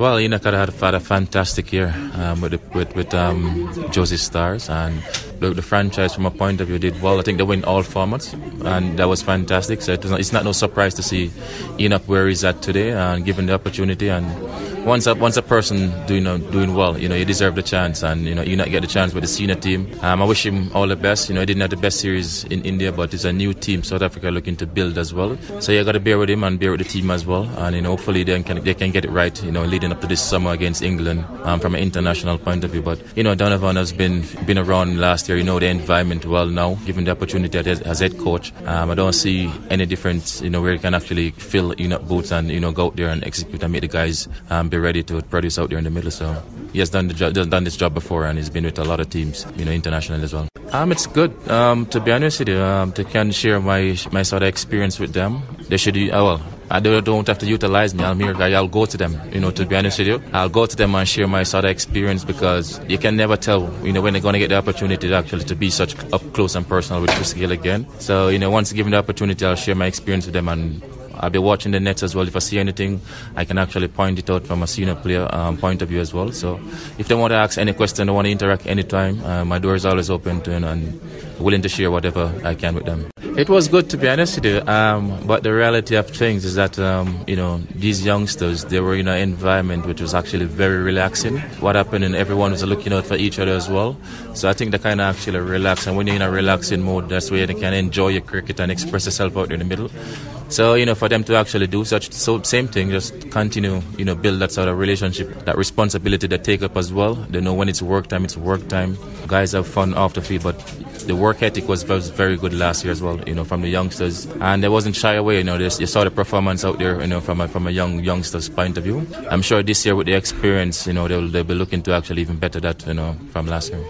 Well, Enoch had had a fantastic year um, with, the, with, with um, Jozi Stars, and the, the, franchise, from a point of view, did well. I think they win all formats, and that was fantastic. So it was not, it's not no surprise to see Enoch where he's at today, and given the opportunity and once a once a person doing uh, doing well, you know, you deserve the chance, and you know, you not get the chance with the senior team. Um, I wish him all the best. You know, he didn't have the best series in India, but it's a new team South Africa looking to build as well. So you got to bear with him and bear with the team as well, and you know, hopefully they can they can get it right. You know, leading up to this summer against England um, from an international point of view. But you know, Donovan has been been around last year. You know the environment well now, given the opportunity as head coach. Um, I don't see any difference. You know, where he can actually fill you know boots and you know go out there and execute and make the guys um, be ready to produce out there in the middle. So he has done the done this job before, and he's been with a lot of teams, you know, international as well. Um, it's good. Um, to be honest with you, um, to can share my my sort of experience with them. They should, uh, well, I don't have to utilize me. I'm here. I'll go to them. You know, to be honest with you, I'll go to them and share my sort of experience because you can never tell, you know, when they're going to get the opportunity to actually to be such up close and personal with Chris Gayle again. So, you know, once given the opportunity, I'll share my experience with them and I'll be watching the nets as well. If I see anything, I can actually point it out from a senior player um, point of view as well. So if they want to ask any question, they want to interact anytime, uh, my door is always open to and willing to share whatever I can with them. It was good to be honest with you, um, but the reality of things is that um, you know these youngsters they were in an environment which was actually very relaxing. What happened and everyone was looking out for each other as well. So I think they kind of actually relax, and when you're in a relaxing mode, that's where you can enjoy your cricket and express yourself out in the middle. So you know, for them to actually do such so same thing, just continue, you know, build that sort of relationship, that responsibility they take up as well. They know when it's work time, it's work time. Guys have fun off the field, but the work ethic was, very good last year as well. You know, from the youngsters, and they wasn't shy away. You know, they, saw the performance out there. You know, from a, from a young youngsters point of view. I'm sure this year with the experience, you know, they'll they'll be looking to actually even better that. You know, from last year.